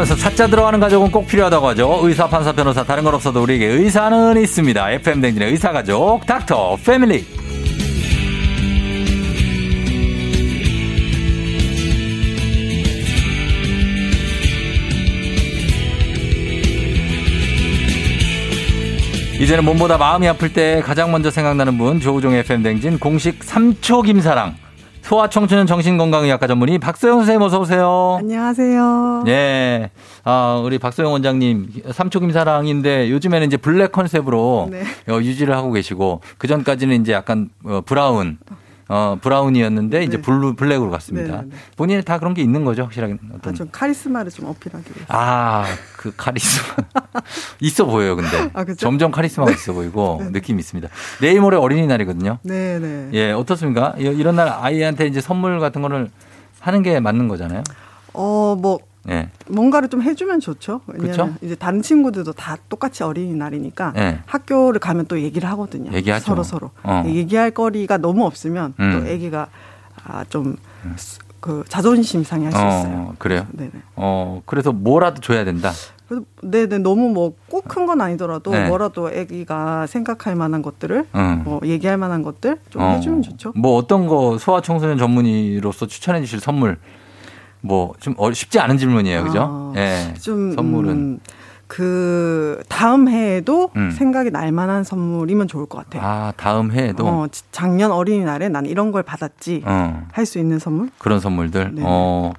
살아가면서 찾자 들어가는 가족은 꼭 필요하다고 하죠. 의사, 판사, 변호사, 다른 건 없어도 우리에게 의사는 있습니다. FM 댕진의 의사 가족, 닥터 패밀리. 이제는 몸보다 마음이 아플 때 가장 먼저 생각나는 분 조우종의 FM 댕진 공식 3초 김사랑 소아청소년 정신건강의학과 전문의 박소영 선생님 어서 오세요. 안녕하세요. 예. 아, 우리 박소영 원장님 삼초 김사랑인데 요즘에는 이제 black concept으로 네. 어, 유지를 하고 계시고 그 전까지는 이제 약간 어, brown 어, brown이었는데 이제 네. blue black으로 갔습니다. 네, 네. 본인이 다 그런 게 있는 거죠, 확실하게 아, 어떤 좀 카리스마를 좀 어필하기 위해서. 아, 그 카리스마. 있어 보여요, 근데. 아, 그죠? 점점 카리스마가 있어 보이고 느낌이 있습니다. 내일 모레 어린이날이거든요. 네, 네. 예, 어떻습니까? 이- 이런 날 아이한테 이제 선물 같은 거를 하는 게 맞는 거잖아요. 어, 뭐 예. 뭔가를 좀 해주면 좋죠. 그쵸? 왜냐면 이제 다른 친구들도 다 똑같이 어린이날이니까 예. 학교를 가면 또 얘기를 하거든요. 얘기하죠. 서로 서로. 어. 얘기할 거리가 너무 없으면 음. 또 아기가 아, 좀그 자존심 상해할 수 있어요. 어, 그래요? 네네. 어, 그래서 뭐라도 줘야 된다. 그래서 네네 너무 뭐 꼭 큰 건 아니더라도 네. 뭐라도 아기가 생각할 만한 것들을 응. 뭐 얘기할 만한 것들 좀 어. 해주면 좋죠. 뭐 어떤 거 소아 청소년 전문의로서 추천해 주실 선물 뭐 좀 쉽지 않은 질문이에요. 그죠? 아, 예. 좀 선물은 음, 그 다음 해에도 음. 생각이 날 만한 선물이면 좋을 것 같아요. 아, 다음 해에도 어, 지- 작년 어린이날에 난 이런 걸 받았지 어. 할수 있는 선물? 그런 선물들. 네네. 어.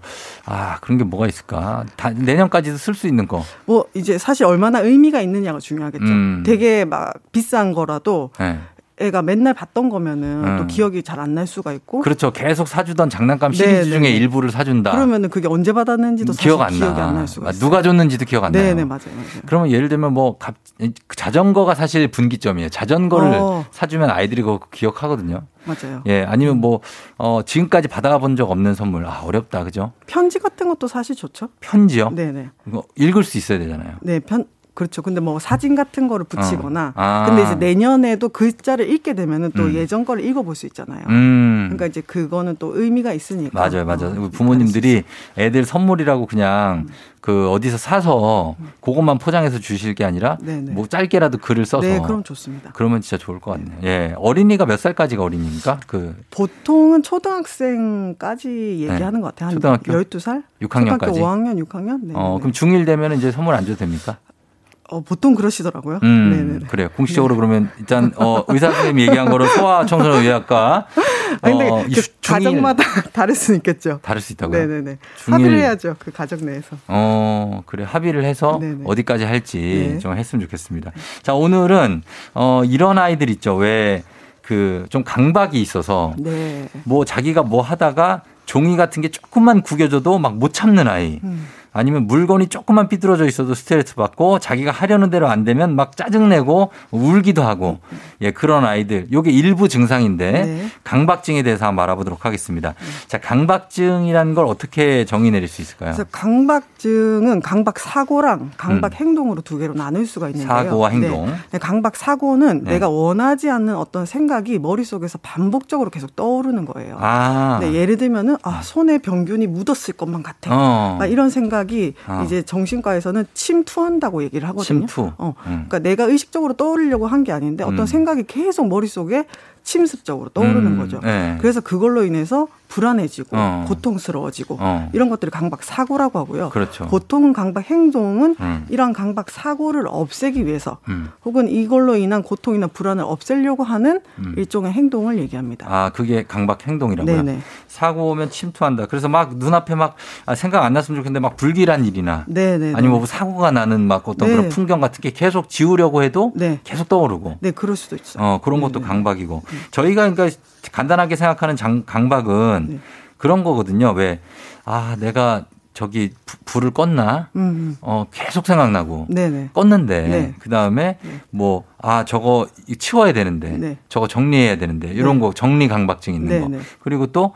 아, 그런 게 뭐가 있을까? 다, 내년까지도 쓸 수 있는 거. 뭐 이제 사실 얼마나 의미가 있느냐가 중요하겠죠. 음. 되게 막 비싼 거라도 예. 애가 맨날 봤던 거면은 음. 또 기억이 잘 안 날 수가 있고 그렇죠. 계속 사주던 장난감 네, 시리즈 네, 중에 네. 일부를 사준다. 그러면은 그게 언제 받았는지도 기억 안 기억이 나. 안날 수가 아, 있어요. 누가 줬는지도 기억 안 나요. 네네 맞아요. 맞아요. 그러면 예를 들면 뭐 갑, 자전거가 사실 분기점이에요. 자전거를 어. 사주면 아이들이 그거 기억하거든요. 맞아요. 예, 아니면 뭐 어, 지금까지 받아본 적 없는 선물. 아 어렵다, 그죠? 편지 같은 것도 사실 좋죠. 편지요. 네네. 이거 읽을 수 있어야 되잖아요. 네, 편 그렇죠. 근데 뭐 사진 같은 거를 붙이거나 어. 아. 근데 이제 내년에도 글자를 읽게 되면은 또 음. 예전 거를 읽어볼 수 있잖아요. 음. 그러니까 이제 그거는 또 의미가 있으니까. 맞아요, 맞아요. 어, 우리 부모님들이 애들 선물이라고 그냥 음. 그 어디서 사서 그것만 포장해서 주실 게 아니라 네네. 뭐 짧게라도 글을 써서 네, 그럼 좋습니다. 그러면 진짜 좋을 것 같네요. 예. 어린이가 몇 살까지가 어린이입니까? 그 보통은 초등학생까지 얘기하는 것 같아요. 한 네. 초등학교? 12살? 6학년까지? 초등학교 5학년, 6학년? 네. 어, 그럼 중1 되면 이제 선물 안 줘도 됩니까? 어, 보통 그러시더라고요. 음. 그래요. 공식적으로 그러면 일단 어, 의사 선생님이 얘기한 거로 소아 청소년 의학과 아, 근데 어, 그이 중1 가정마다 다를 수 있겠죠. 다를 수 있다고요? 네네네. 중일- 합의를 해야죠. 그 가정 내에서. 어, 그래. 합의를 해서 네네. 어디까지 할지 네. 좀 했으면 좋겠습니다. 자, 오늘은 어, 이런 아이들 있죠. 왜 그 좀 강박이 있어서 네. 뭐 자기가 뭐 하다가 종이 같은 게 조금만 구겨져도 막 못 참는 아이. 음. 아니면 물건이 조금만 삐뚤어져 있어도 스트레스 받고 자기가 하려는 대로 안 되면 막 짜증내고 울기도 하고 예 그런 아이들 요게 일부 증상인데 네. 강박증에 대해서 한번 알아보도록 하겠습니다. 자 강박증이라는 걸 어떻게 정의 내릴 수 있을까요? 그래서 강박증은 강박 사고랑 강박 행동으로 두 개로 나눌 수가 있는데요. 음. 사고와 행동. 네. 네, 강박 사고는 네. 내가 원하지 않는 어떤 생각이 머릿속에서 반복적으로 계속 떠오르는 거예요. 아 네, 예를 들면은 아, 손에 병균이 묻었을 것만 같아. 어. 막 이런 생각 이 어. 이제 정신과에서는 침투한다고 얘기를 하거든요. 침투. 어. 음. 그러니까 내가 의식적으로 떠올리려고 한 게 아닌데 어떤 음. 생각이 계속 머릿속에 침습적으로 떠오르는 음, 거죠. 네. 그래서 그걸로 인해서 불안해지고 어. 고통스러워지고 어. 이런 것들을 강박 사고라고 하고요. 그렇죠. 보통 강박 행동은 음. 이러한 강박 사고를 없애기 위해서 음. 혹은 이걸로 인한 고통이나 불안을 없애려고 하는 음. 일종의 행동을 얘기합니다. 아 그게 강박 행동이라고요. 네네. 사고 오면 침투한다. 그래서 막 눈앞에 막 아, 생각 안 났으면 좋겠는데 막 불길한 일이나 네네. 아니면 뭐 사고가 나는 막 어떤 네. 그런 풍경 같은 게 계속 지우려고 해도 네. 계속 떠오르고. 네, 그럴 수도 있죠. 어, 그런 것도 네네. 강박이고. 저희가 그러니까 간단하게 생각하는 장, 강박은 네. 그런 거거든요. 왜, 아, 내가 저기 부- 불을 껐나? 음, 어, 계속 생각나고. 음. 네네. 껐는데 네. 그 다음에 네. 뭐 아 저거 치워야 되는데 네. 저거 정리해야 되는데 이런 네. 거 정리 강박증 있는 네, 거 네. 그리고 또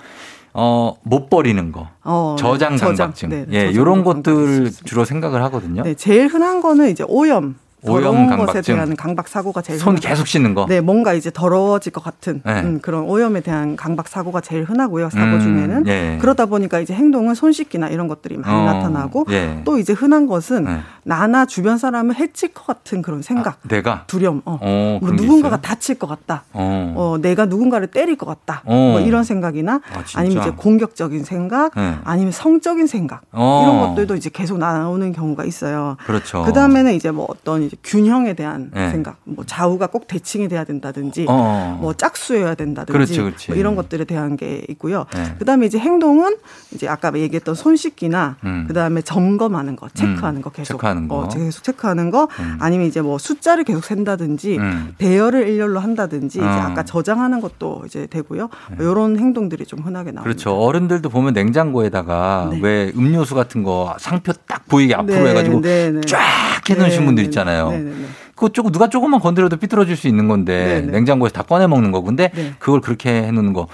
어, 못 버리는 거. 어, 저장. 강박증. 네, 예, 저장 강박이 있을 것들. 주로 생각을 하거든요. 네, 제일 흔한 거는 이제 오염. 더러운 것에 대한 강박 사고가 제일 손 흔하고. 계속 씻는 거. 네, 뭔가 이제 더러워질 것 같은 네. 음, 그런 오염에 대한 강박 사고가 제일 흔하고요. 사고 음, 중에는 예. 그러다 보니까 이제 행동은 손 씻기나 이런 것들이 많이 어, 나타나고 예. 또 이제 흔한 것은 예. 나나 주변 사람을 해칠 것 같은 그런 생각, 아, 내가 두려움, 어, 어 뭐 누군가가 다칠 것 같다, 어. 어. 내가 누군가를 때릴 것 같다, 어. 뭐 이런 생각이나 아, 니면 이제 공격적인 생각, 네. 아니면 성적인 생각 어. 이런 것들도 이제 계속 나오는 경우가 있어요. 그렇죠. 그 다음에는 이제 뭐 어떤 이제 균형에 대한 네. 생각, 뭐 좌우가 꼭 대칭이 돼야 된다든지, 어. 뭐 짝수여야 된다든지, 그렇지, 뭐 이런 것들에 대한 게 있고요. 네. 그 다음에 이제 행동은 이제 아까 얘기했던 손 씻기나 음. 그 다음에 점검하는 거, 체크하는 음. 거 계속. 체크하는 거. 어, 계속 체크하는 거 음. 아니면 이제 뭐 숫자를 계속 센다든지 음. 배열을 일렬로 한다든지 어. 이제 아까 저장하는 것도 이제 되고요. 네. 이런 행동들이 좀 흔하게 나옵니다. 그렇죠. 어른들도 보면 냉장고에다가 네. 왜 음료수 같은 거 상표 딱 보이게 앞으로 네. 해가지고 네, 네. 쫙 해놓으신 네, 분들 있잖아요. 그거 조금 누가 조금만 건드려도 삐뚤어질 수 있는 건데 냉장고에서 다 꺼내 먹는 거. 근데 그걸 그렇게 해놓는 거.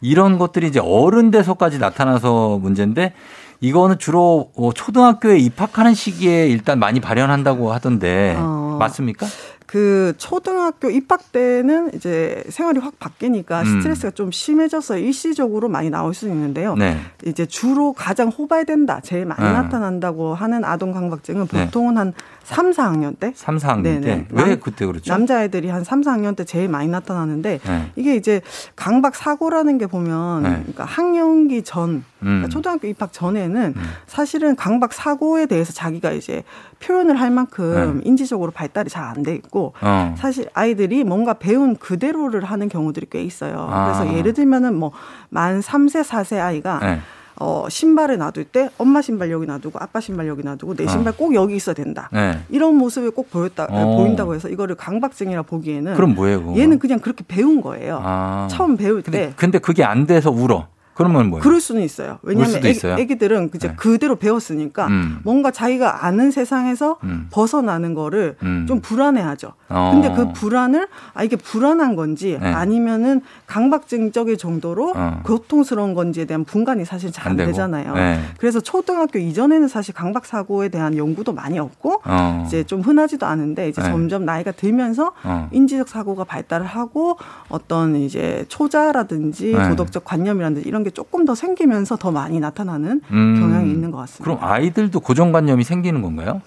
이런 것들이 이제 어른 돼서까지 나타나서 문제인데 이거는 주로 어, 초등학교에 입학하는 시기에 일단 많이 발현한다고 하던데 어. 맞습니까? 그 초등학교 입학 때는 이제 생활이 확 바뀌니까 음. 스트레스가 좀 심해져서 일시적으로 많이 나올 수 있는데요. 네. 이제 주로 가장 호발된다, 제일 많이 음. 나타난다고 하는 아동 강박증은 네. 보통은 네. 한 3, 4학년 때? 3, 4학년 네네. 때? 왜 남, 그때 그렇죠? 남자애들이 한 3, 4학년 때 제일 많이 나타나는데 네. 이게 이제 강박 사고라는 게 보면 네. 그러니까 학령기 전, 그러니까 음. 초등학교 입학 전에는 음. 사실은 강박 사고에 대해서 자기가 이제 표현을 할 만큼 네. 인지적으로 발달이 잘 안 돼 있고 어. 사실 아이들이 뭔가 배운 그대로를 하는 경우들이 꽤 있어요. 아. 그래서 예를 들면은 뭐 만 3세, 4세 아이가 네. 어, 신발을 놔둘 때 엄마 신발 여기 놔두고 아빠 신발 여기 놔두고 내 신발 어. 꼭 여기 있어야 된다. 네. 이런 모습을 꼭 보였다 어. 보인다고 해서 이거를 강박증이라 보기에는 그럼 뭐예요? 그거? 얘는 그냥 그렇게 배운 거예요. 아. 처음 배울 근데, 때. 근데 그게 안 돼서 울어. 그러면 뭐예요? 그럴 수는 있어요. 왜냐하면 애기, 애기 들은 이제 네. 그대로 배웠으니까 음. 뭔가 자기가 아는 세상에서 음. 벗어나는 거를 음. 좀 불안해하죠. 어. 근데 그 불안을 아 이게 불안한 건지 네. 아니면은 강박증적일 정도로 어. 고통스러운 건지에 대한 분간이 사실 잘 안 되잖아요. 네. 그래서 초등학교 이전에는 사실 강박 사고에 대한 연구도 많이 없고 어. 이제 좀 흔하지도 않은데 이제 네. 점점 나이가 들면서 어. 인지적 사고가 발달을 하고 어떤 이제 초자라든지 네. 도덕적 관념이라든지 이런 게 조금 더 생기면서 더 많이 나타나는 음. 경향이 있는 것 같습니다. 그럼 아이들도 고정관념이 생기는 건가요?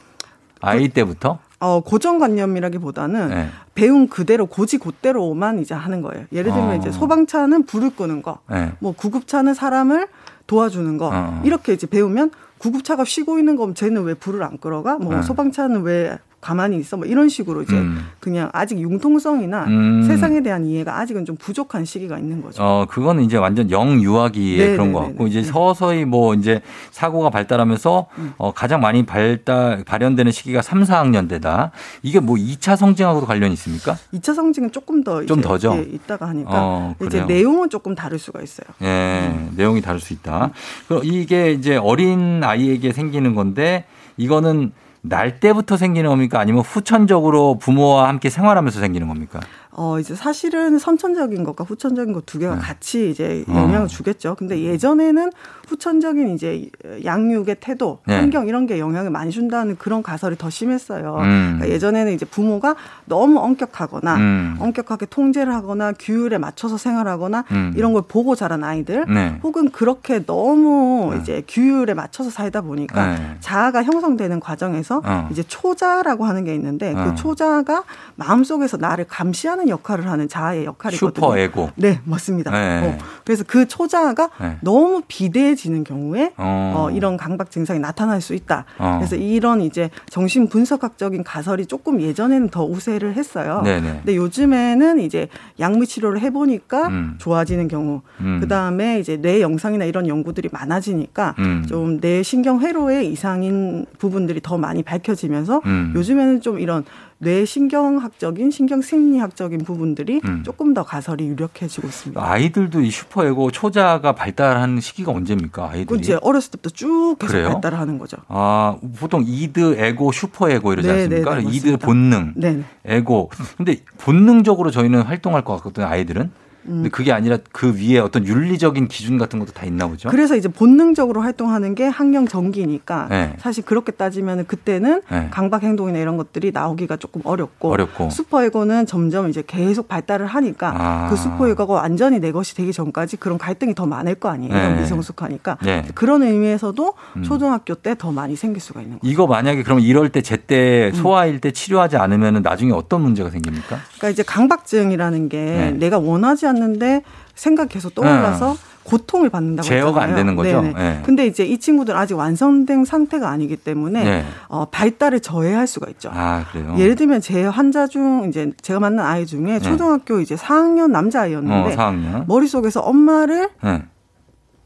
아이 그, 때부터? 어, 고정관념이라기보다는 네. 배운 그대로 고지 곧대로만 이제 하는 거예요. 예를 들면 어. 이제 소방차는 불을 끄는 거, 네. 뭐 구급차는 사람을 도와주는 거 어. 이렇게 이제 배우면 구급차가 쉬고 있는 거면 쟤는 왜 불을 안 끌어가? 뭐 네. 소방차는 왜 가만히 있어. 뭐 이런 식으로 이제 음. 그냥 아직 융통성이나 음. 세상에 대한 이해가 아직은 좀 부족한 시기가 있는 거죠. 어, 그거는 이제 완전 영유아기에 네, 그런 네, 것 네, 같고 네, 이제 서서히 뭐 이제 사고가 발달하면서 음. 어, 가장 많이 발달 발현되는 시기가 3, 4학년 때다. 이게 뭐 2차 성징하고도 관련이 있습니까? 2차 성징은 조금 더 좀 더죠. 예, 있다가 하니까 어, 이제 내용은 조금 다를 수가 있어요. 예, 음. 내용이 다를 수 있다. 그럼 이게 이제 어린 아이에게 생기는 건데 이거는 날 때부터 생기는 겁니까? 아니면 후천적으로 부모와 함께 생활하면서 생기는 겁니까? 어, 이제 사실은 선천적인 것과 후천적인 것 두 개가 네. 같이 이제 어. 영향을 어. 주겠죠. 근데 예전에는 후천적인 이제 양육의 태도, 네. 환경 이런 게 영향을 많이 준다는 그런 가설이 더 심했어요. 음. 그러니까 예전에는 이제 부모가 너무 엄격하거나 음. 엄격하게 통제를 하거나 규율에 맞춰서 생활하거나 음. 이런 걸 보고 자란 아이들 네. 혹은 그렇게 너무 네. 이제 규율에 맞춰서 살다 보니까 네. 자아가 형성되는 과정에서 어. 이제 초자라고 하는 게 있는데 그 어. 초자가 마음속에서 나를 감시하는 큰 역할을 하는 자아의 역할이거든요. 슈퍼 에고. 네, 맞습니다. 네. 어, 그래서 그 초자아가 네. 너무 비대해지는 경우에 어. 어, 이런 강박 증상이 나타날 수 있다. 어. 그래서 이런 이제 정신 분석학적인 가설이 조금 예전에는 더 우세를 했어요. 네네. 네. 근데 요즘에는 이제 약물 치료를 해보니까 음. 좋아지는 경우, 음. 그 다음에 이제 뇌 영상이나 이런 연구들이 많아지니까 음. 좀뇌 신경 회로에 이상인 부분들이 더 많이 밝혀지면서 음. 요즘에는 좀 이런 뇌신경학적인 신경심리학적인 부분들이 음. 조금 더 가설이 유력해지고 있습니다. 아이들도 이 슈퍼에고 초자아가 발달하는 시기가 언제입니까? 아이들이 이제 어렸을 때부터 쭉 계속 그래요? 발달을 하는 거죠. 아 보통 이드, 에고, 슈퍼에고 이러지 네, 않습니까? 네, 네, 이드 본능, 네. 에고. 근데 본능적으로 저희는 활동할 것 같거든요. 아이들은. 근데 그게 아니라 그 위에 어떤 윤리적인 기준 같은 것도 다 있나 보죠. 그래서 이제 본능적으로 활동하는 게 학령 전기니까 네. 사실 그렇게 따지면 그때는 네. 강박 행동이나 이런 것들이 나오기가 조금 어렵고, 어렵고. 슈퍼에고는 점점 이제 계속 발달을 하니까 아. 그 슈퍼에고가 완전히 내 것이 되기 전까지 그런 갈등이 더 많을 거 아니에요. 네. 미성숙하니까 네. 그런 의미에서도 음. 초등학교 때 더 많이 생길 수가 있는 거죠. 이거 만약에 그럼 이럴 때 제때 음. 소아일 때 치료하지 않으면 나중에 어떤 문제가 생깁니까? 그러니까 이제 강박증이라는 게 네. 내가 원하지 않는 데 생각 계속 떠올라서 네. 고통을 받는다고 제어가 했잖아요. 안 되는 거죠. 네 네. 근데 이제 이 친구들 아직 완성된 상태가 아니기 때문에 네. 어, 발달을 저해할 수가 있죠. 아, 그래요? 예를 들면 제 환자 중 이제 제가 만난 아이 중에 네. 초등학교 이제 4학년 남자 아이였는데 어, 4학년. 머릿속에서 엄마를 네.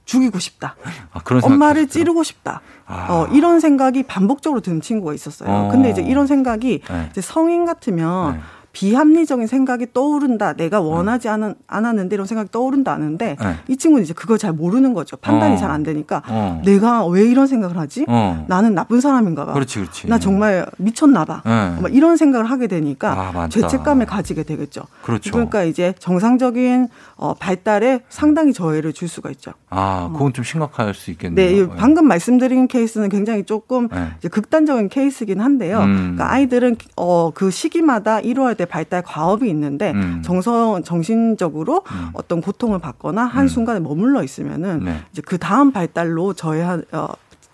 죽이고 싶다. 아, 엄마를 찌르고 싶다. 아. 어, 이런 생각이 반복적으로 드는 친구가 있었어요. 어. 근데 이제 이런 생각이 네. 이제 성인 같으면 네. 비합리적인 생각이 떠오른다. 내가 원하지 않은, 않았는데 이런 생각이 떠오른다 하는데 네. 이 친구는 이제 그걸 잘 모르는 거죠. 판단이 어. 잘안 되니까 어. 내가 왜 이런 생각을 하지? 어. 나는 나쁜 사람인가 봐. 그렇지, 그렇지. 나 정말 미쳤나 봐. 네. 이런 생각을 하게 되니까 아, 죄책감을 가지게 되겠죠. 그렇죠. 그러니까 이제 정상적인 어, 발달에 상당히 저해를 줄 수가 있죠. 아, 그건 좀 심각할 수 있겠네요. 네, 방금 말씀드린 케이스는 굉장히 조금 네. 극단적인 케이스긴 한데요. 음. 그러니까 아이들은 어, 그 시기마다 이루어야 될 발달 과업이 있는데 음. 정서 정신적으로 음. 어떤 고통을 받거나 한 음. 순간에 머물러 있으면은 네. 이제 그 다음 발달로 저해한 어,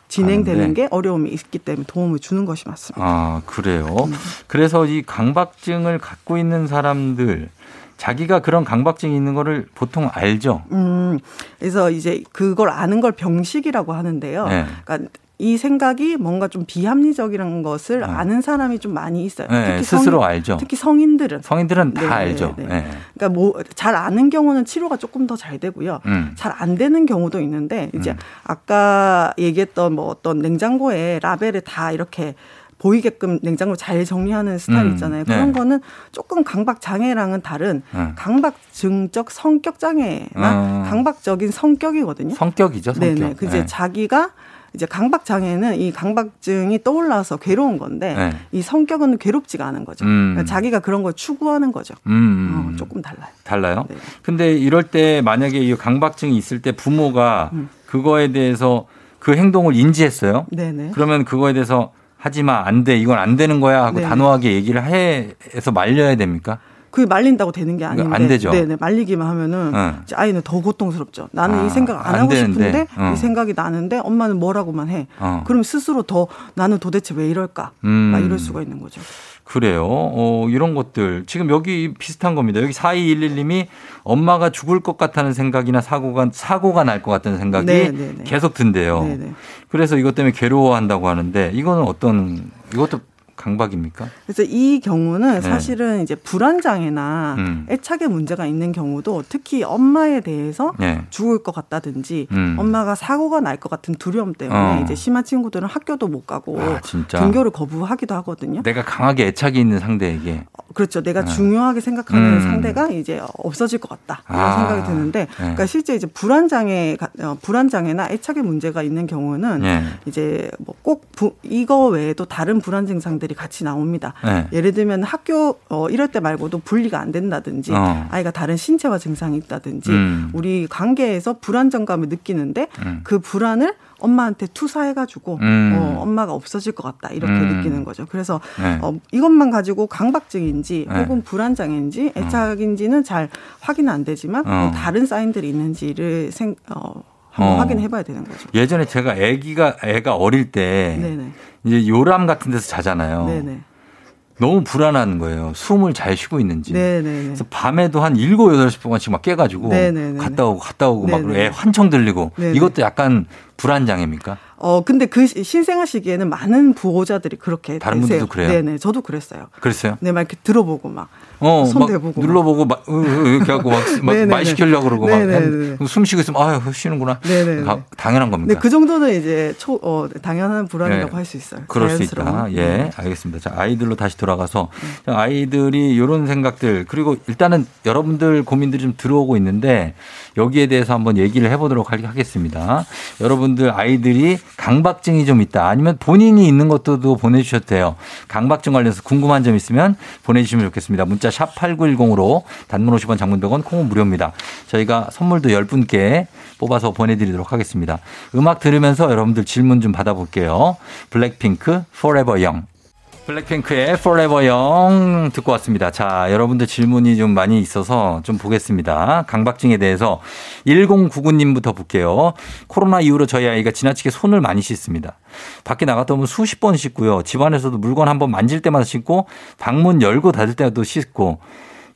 진행되는 게 어려움이 있기 때문에 도움을 주는 것이 맞습니다. 아, 그래요. 음. 그래서 이 강박증을 갖고 있는 사람들 자기가 그런 강박증이 있는 거를 보통 알죠. 음, 그래서 이제 그걸 아는 걸 병식이라고 하는데요. 네. 그러니까 이 생각이 뭔가 좀 비합리적이라는 것을 네. 아는 사람이 좀 많이 있어요. 네, 특히 스스로 성, 알죠. 특히 성인들은 성인들은 다 네, 알죠. 네. 네. 그러니까 뭐 잘 아는 경우는 치료가 조금 더 잘 되고요. 음. 잘안 되는 경우도 있는데 이제 음. 아까 얘기했던 뭐 어떤 냉장고에 라벨에 다 이렇게 보이게끔 냉장고 잘 정리하는 스타일 음, 있잖아요. 그런 네. 거는 조금 강박 장애랑은 다른 네. 강박증적 성격 장애나 어. 강박적인 성격이거든요. 성격이죠. 성격. 네네. 그 이제 네. 자기가 이제 강박 장애는 이 강박증이 떠올라서 괴로운 건데 네. 이 성격은 괴롭지가 않은 거죠. 음. 그러니까 자기가 그런 걸 추구하는 거죠. 음. 어, 조금 달라요. 달라요? 네. 근데 이럴 때 만약에 이 강박증이 있을 때 부모가 음. 그거에 대해서 그 행동을 인지했어요. 네네. 그러면 그거에 대해서 하지 마, 안 돼, 이건 안 되는 거야 하고 네네. 단호하게 얘기를 해서 말려야 됩니까? 그게 말린다고 되는 게 아닌데 안 되죠. 네네 말리기만 하면은 어. 아이는 더 고통스럽죠. 나는 아, 이 생각 안, 안 하고 되는데. 싶은데 어. 이 생각이 나는데 엄마는 뭐라고만 해. 어. 그럼 스스로 더 나는 도대체 왜 이럴까? 음. 막 이럴 수가 있는 거죠. 그래요. 어, 이런 것들. 지금 여기 비슷한 겁니다. 여기 4211님이 엄마가 죽을 것 같다는 생각이나 사고가, 사고가 날 것 같다는 생각이 네네네. 네, 네. 계속 든대요. 네네. 그래서 이것 때문에 괴로워한다고 하는데 이거는 어떤, 이것도 강박입니까? 그래서 이 경우는 네. 사실은 이제 불안 장애나 음. 애착의 문제가 있는 경우도 특히 엄마에 대해서 네. 죽을 것 같다든지 음. 엄마가 사고가 날 것 같은 두려움 때문에 어. 이제 심한 친구들은 학교도 못 가고 아, 등교를 거부하기도 하거든요. 내가 강하게 애착이 있는 상대에게 어, 그렇죠. 내가 네. 중요하게 생각하는 음. 상대가 이제 없어질 것 같다 이런 아. 생각이 드는데 네. 그러니까 실제 이제 불안 장애 어, 불안 장애나 애착의 문제가 있는 경우는 네. 이제 뭐 꼭 이거 외에도 다른 불안 증상들 것들이 같이 나옵니다. 네. 예를 들면 학교 어 이럴 때 말고도 분리가 안 된다든지 어. 아이가 다른 신체화 증상이 있다든지 음. 우리 관계에서 불안정감을 느끼는데 음. 그 불안을 엄마한테 투사해가지고 음. 어, 엄마가 없어질 것 같다 이렇게 음. 느끼는 거죠. 그래서 네. 어, 이것만 가지고 강박증인지 네. 혹은 불안장애인지 어. 애착인지는 잘 확인 안 되지만 어. 다른 사인들이 있는지를 생, 어, 한번 어. 확인해 봐야 되는 거죠. 예전에 제가 아기가 애가 어릴 때 네네. 이제 요람 같은 데서 자잖아요. 네네. 너무 불안한 거예요. 숨을 잘 쉬고 있는지. 네네네. 그래서 밤에도 한 7, 8시간씩 막 깨가지고 네네네. 갔다 오고 갔다 오고 막애 환청 들리고 네네. 이것도 약간 불안장애입니까? 어 근데 그 신생아 시기에는 많은 부호자들이 그렇게 다른 되세요. 분들도 그래요. 네네 저도 그랬어요. 그랬어요? 네, 막 이렇게 들어보고 막 어, 손대보고 눌러보고 막 이렇게 하고 막, 말 시키려고 그러고 막숨 쉬고 있으면 아유 쉬는구나. 네네. 당연한 겁니다. 네, 그 정도는 이제 초 어, 당연한 불안이라고 네. 할수 있어요. 그럴 자연스러운. 수 있다. 예, 네. 알겠습니다. 자 아이들로 다시 돌아가서 네. 아이들이 이런 생각들 그리고 일단은 여러분들 고민들이 좀 들어오고 있는데 여기에 대해서 한번 얘기를 해보도록 하겠습니다. 여러분 여러분들 아이들이 강박증이 좀 있다. 아니면 본인이 있는 것도 보내주셔도 돼요. 강박증 관련해서 궁금한 점 있으면 보내주시면 좋겠습니다. 문자 샵 8910으로 단문 50원 장문 100원 콩은 무료입니다. 저희가 선물도 10분께 뽑아서 보내드리도록 하겠습니다. 음악 들으면서 여러분들 질문 좀 받아볼게요. 블랙핑크 Forever Young. 블랙핑크의 Forever Young 듣고 왔습니다. 자, 여러분들 질문이 좀 많이 있어서 좀 보겠습니다. 강박증에 대해서 1099님부터 볼게요. 코로나 이후로 저희 아이가 지나치게 손을 많이 씻습니다. 밖에 나갔다 오면 수십 번 씻고요. 집안에서도 물건 한번 만질 때마다 씻고 방문 열고 닫을 때도 씻고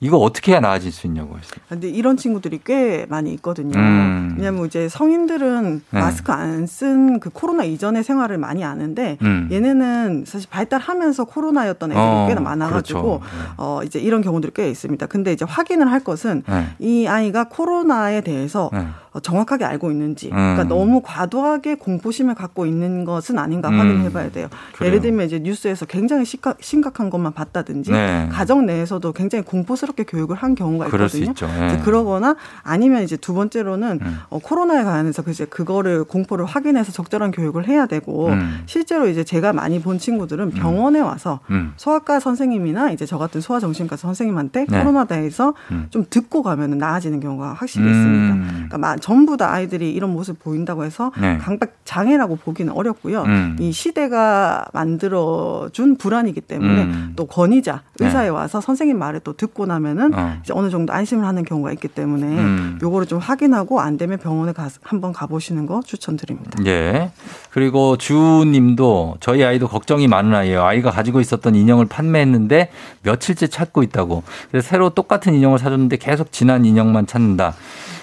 이거 어떻게 해야 나아질 수 있냐고 했어요. 근데 이런 친구들이 꽤 많이 있거든요. 음. 왜냐면 이제 성인들은 네. 마스크 안 쓴 그 코로나 이전의 생활을 많이 아는데 음. 얘네는 사실 발달하면서 코로나였던 애들이 어, 꽤나 많아가지고 그렇죠. 네. 어 이제 이런 경우들이 꽤 있습니다. 근데 이제 확인을 할 것은 네. 이 아이가 코로나에 대해서 네. 어, 정확하게 알고 있는지, 그러니까 음. 너무 과도하게 공포심을 갖고 있는 것은 아닌가 음. 확인해 봐야 돼요. 그래요. 예를 들면 이제 뉴스에서 굉장히 심각, 심각한 것만 봤다든지 네. 가정 내에서도 굉장히 공포스럽게 교육을 한 경우가 있거든요. 네. 그러거나 아니면 이제 두 번째로는 음. 어, 코로나에 관해서 이제 그거를 공포를 확인해서 적절한 교육을 해야 되고 음. 실제로 이제 제가 많이 본 친구들은 음. 병원에 와서 음. 소아과 선생님이나 이제 저 같은 소아정신과 선생님한테 네. 코로나에 대해서 좀 듣고 가면 나아지는 경우가 확실히 있습니다. 그러니까 전부 다 아이들이 이런 모습 보인다고 해서 네. 강박 장애라고 보기는 어렵고요. 음. 이 시대가 만들어준 불안이기 때문에 음. 또 권위자 네. 의사에 네. 와서 선생님 말을 또 듣고 나면은 어. 이제 어느 정도 안심을 하는 경우가 있기 때문에 음. 요거를 좀 확인하고 안 되면 병원에 가 한번 가보시는 거 추천드립니다. 예. 그리고 주님도 저희 아이도 걱정이 많은 아이예요. 아이가 가지고 있었던 인형을 판매했는데 며칠째 찾고 있다고. 그래서 새로 똑같은 인형을 사줬는데 계속 지난 인형만 찾는다.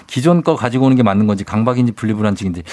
기존 거 가지고 오는 게 맞는 건지 강박인지 분리불안증인지.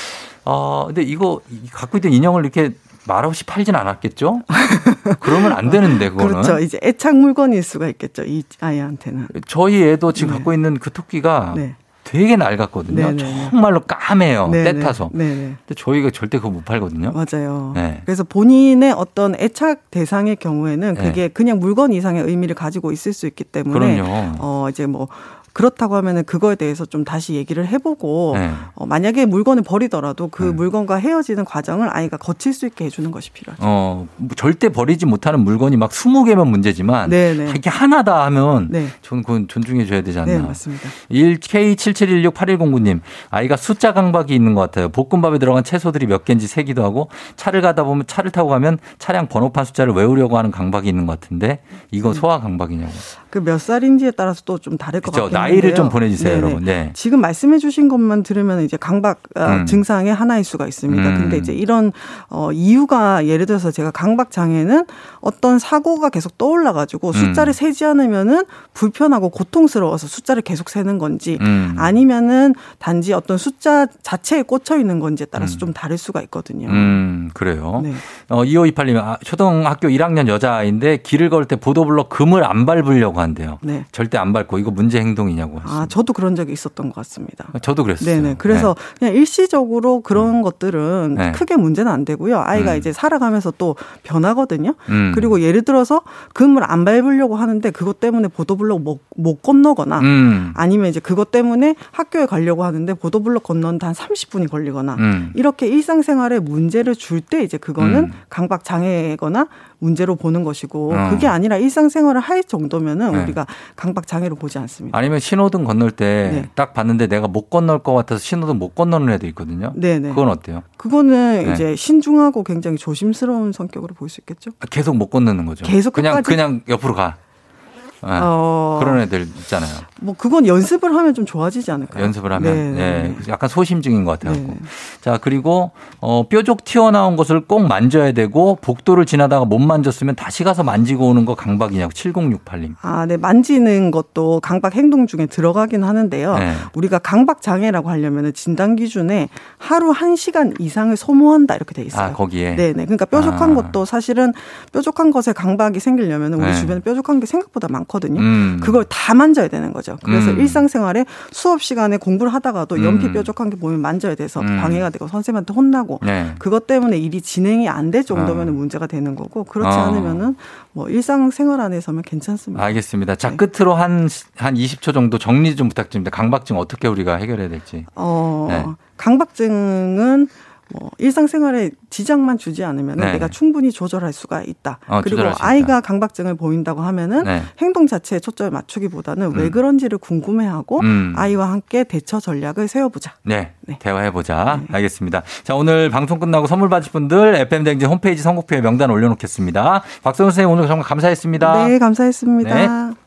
아, 근데 이거 갖고 있던 인형을 이렇게 말없이 팔진 않았겠죠? 그러면 안 되는데 그거는. 그렇죠. 이제 애착 물건일 수가 있겠죠. 이 아이한테는. 저희 애도 지금 네. 갖고 있는 그 토끼가 네. 되게 낡았거든요. 네네. 네, 네. 정말로 까매요. 네네. 때 타서. 네네. 근데 저희가 절대 그거 못 팔거든요. 맞아요. 네. 그래서 본인의 어떤 애착 대상의 경우에는 그게 네. 그냥 물건 이상의 의미를 가지고 있을 수 있기 때문에 그럼요. 어 이제 뭐 그렇다고 하면은 그거에 대해서 좀 다시 얘기를 해보고 네. 어, 만약에 물건을 버리더라도 그 네. 물건과 헤어지는 과정을 아이가 거칠 수 있게 해주는 것이 필요하죠. 어, 뭐 절대 버리지 못하는 물건이 막 20개면 문제지만 네네. 이게 하나다 하면 네. 저는 그건 존중해 줘야 되지 않나. 네, 맞습니다. 1K77168109님 아이가 숫자 강박이 있는 것 같아요. 볶음밥에 들어간 채소들이 몇 개인지 세기도 하고 차를 가다 보면 차를 타고 가면 차량 번호판 숫자를 외우려고 하는 강박이 있는 것 같은데 이거 음. 소아 강박이냐고. 그 몇 살인지에 따라서 또 좀 다를 것 같아요. 나이를 좀 보내주세요, 네네. 여러분. 네. 지금 말씀해주신 것만 들으면 이제 강박 아, 음. 증상의 하나일 수가 있습니다. 음. 근데 이제 이런 어, 이유가 예를 들어서 제가 강박 장애는 어떤 사고가 계속 떠올라 가지고 음. 숫자를 음. 세지 않으면은 불편하고 고통스러워서 숫자를 계속 세는 건지 음. 아니면은 단지 어떤 숫자 자체에 꽂혀 있는 건지에 따라서 음. 좀 다를 수가 있거든요. 음, 그래요. 네. 어, 2528님, 아, 초등학교 1학년 여자아이인데 길을 걸 때 보도블럭 금을 안 밟으려고 한대요. 네. 절대 안 밟고 이거 문제 행동이냐고. 했습니다. 아, 저도 그런 적이 있었던 것 같습니다. 저도 그랬어요. 네네. 그래서 네. 그냥 일시적으로 그런 음. 것들은 네. 크게 문제는 안 되고요. 아이가 음. 이제 살아가면서 또 변하거든요. 음. 그리고 예를 들어서 금을 안 밟으려고 하는데 그것 때문에 보도블록 못, 못 건너거나 음. 아니면 이제 그것 때문에 학교에 가려고 하는데 보도블록 건너는데 한 30분이 걸리거나 음. 이렇게 일상생활에 문제를 줄 때 이제 그거는 음. 강박 장애거나 문제로 보는 것이고 어. 그게 아니라 일상생활을 할 정도면은 네. 우리가 강박 장애로 보지 않습니다. 아니면 신호등 건널 때딱 네. 봤는데 내가 못 건널 것 같아서 신호등 못 건너는 애도 있거든요. 네네. 그건 어때요? 그거는 네. 이제 신중하고 굉장히 조심스러운 성격으로 볼 수 있겠죠. 계속 못 건너는 거죠. 계속 그냥 그냥 옆으로 가. 네. 어... 그런 애들 있잖아요. 뭐 그건 연습을 하면 좀 좋아지지 않을까요? 연습을 하면 네. 네. 약간 소심증인 것 같아요. 네. 자 그리고 어, 뾰족 튀어나온 것을 꼭 만져야 되고 복도를 지나다가 못 만졌으면 다시 가서 만지고 오는 거 강박이냐고 7068님. 아, 네 만지는 것도 강박 행동 중에 들어가긴 하는데요. 네. 우리가 강박 장애라고 하려면 진단 기준에 하루 1 시간 이상을 소모한다 이렇게 돼 있어요. 아 거기에. 네네. 그러니까 뾰족한 아. 것도 사실은 뾰족한 것에 강박이 생기려면 우리 네. 주변에 뾰족한 게 생각보다 많 거든요. 음. 그걸 다 만져야 되는 거죠. 그래서 음. 일상생활에 수업 시간에 공부를 하다가도 연필 음. 뾰족한 게 보면 만져야 돼서 음. 방해가 되고 선생님한테 혼나고 네. 그것 때문에 일이 진행이 안 될 정도면 어. 문제가 되는 거고 그렇지 어. 않으면은 뭐 일상생활 안에서면 괜찮습니다. 알겠습니다. 자 네. 끝으로 한한 한 20초 정도 정리 좀 부탁드립니다. 강박증 어떻게 우리가 해결해야 될지. 어, 네. 강박증은 뭐 일상생활에 지장만 주지 않으면 네. 내가 충분히 조절할 수가 있다. 어, 그리고 아이가 강박증을 보인다고 하면은 네. 행동 자체에 초점을 맞추기보다는 음. 왜 그런지를 궁금해하고 음. 아이와 함께 대처 전략을 세워보자. 네, 네. 대화해보자. 네. 알겠습니다. 자 오늘 방송 끝나고 선물 받으실 분들 FM 댕진 홈페이지 선곡표에 명단 올려놓겠습니다. 박선우 선생님 오늘 정말 감사했습니다. 네, 감사했습니다. 네.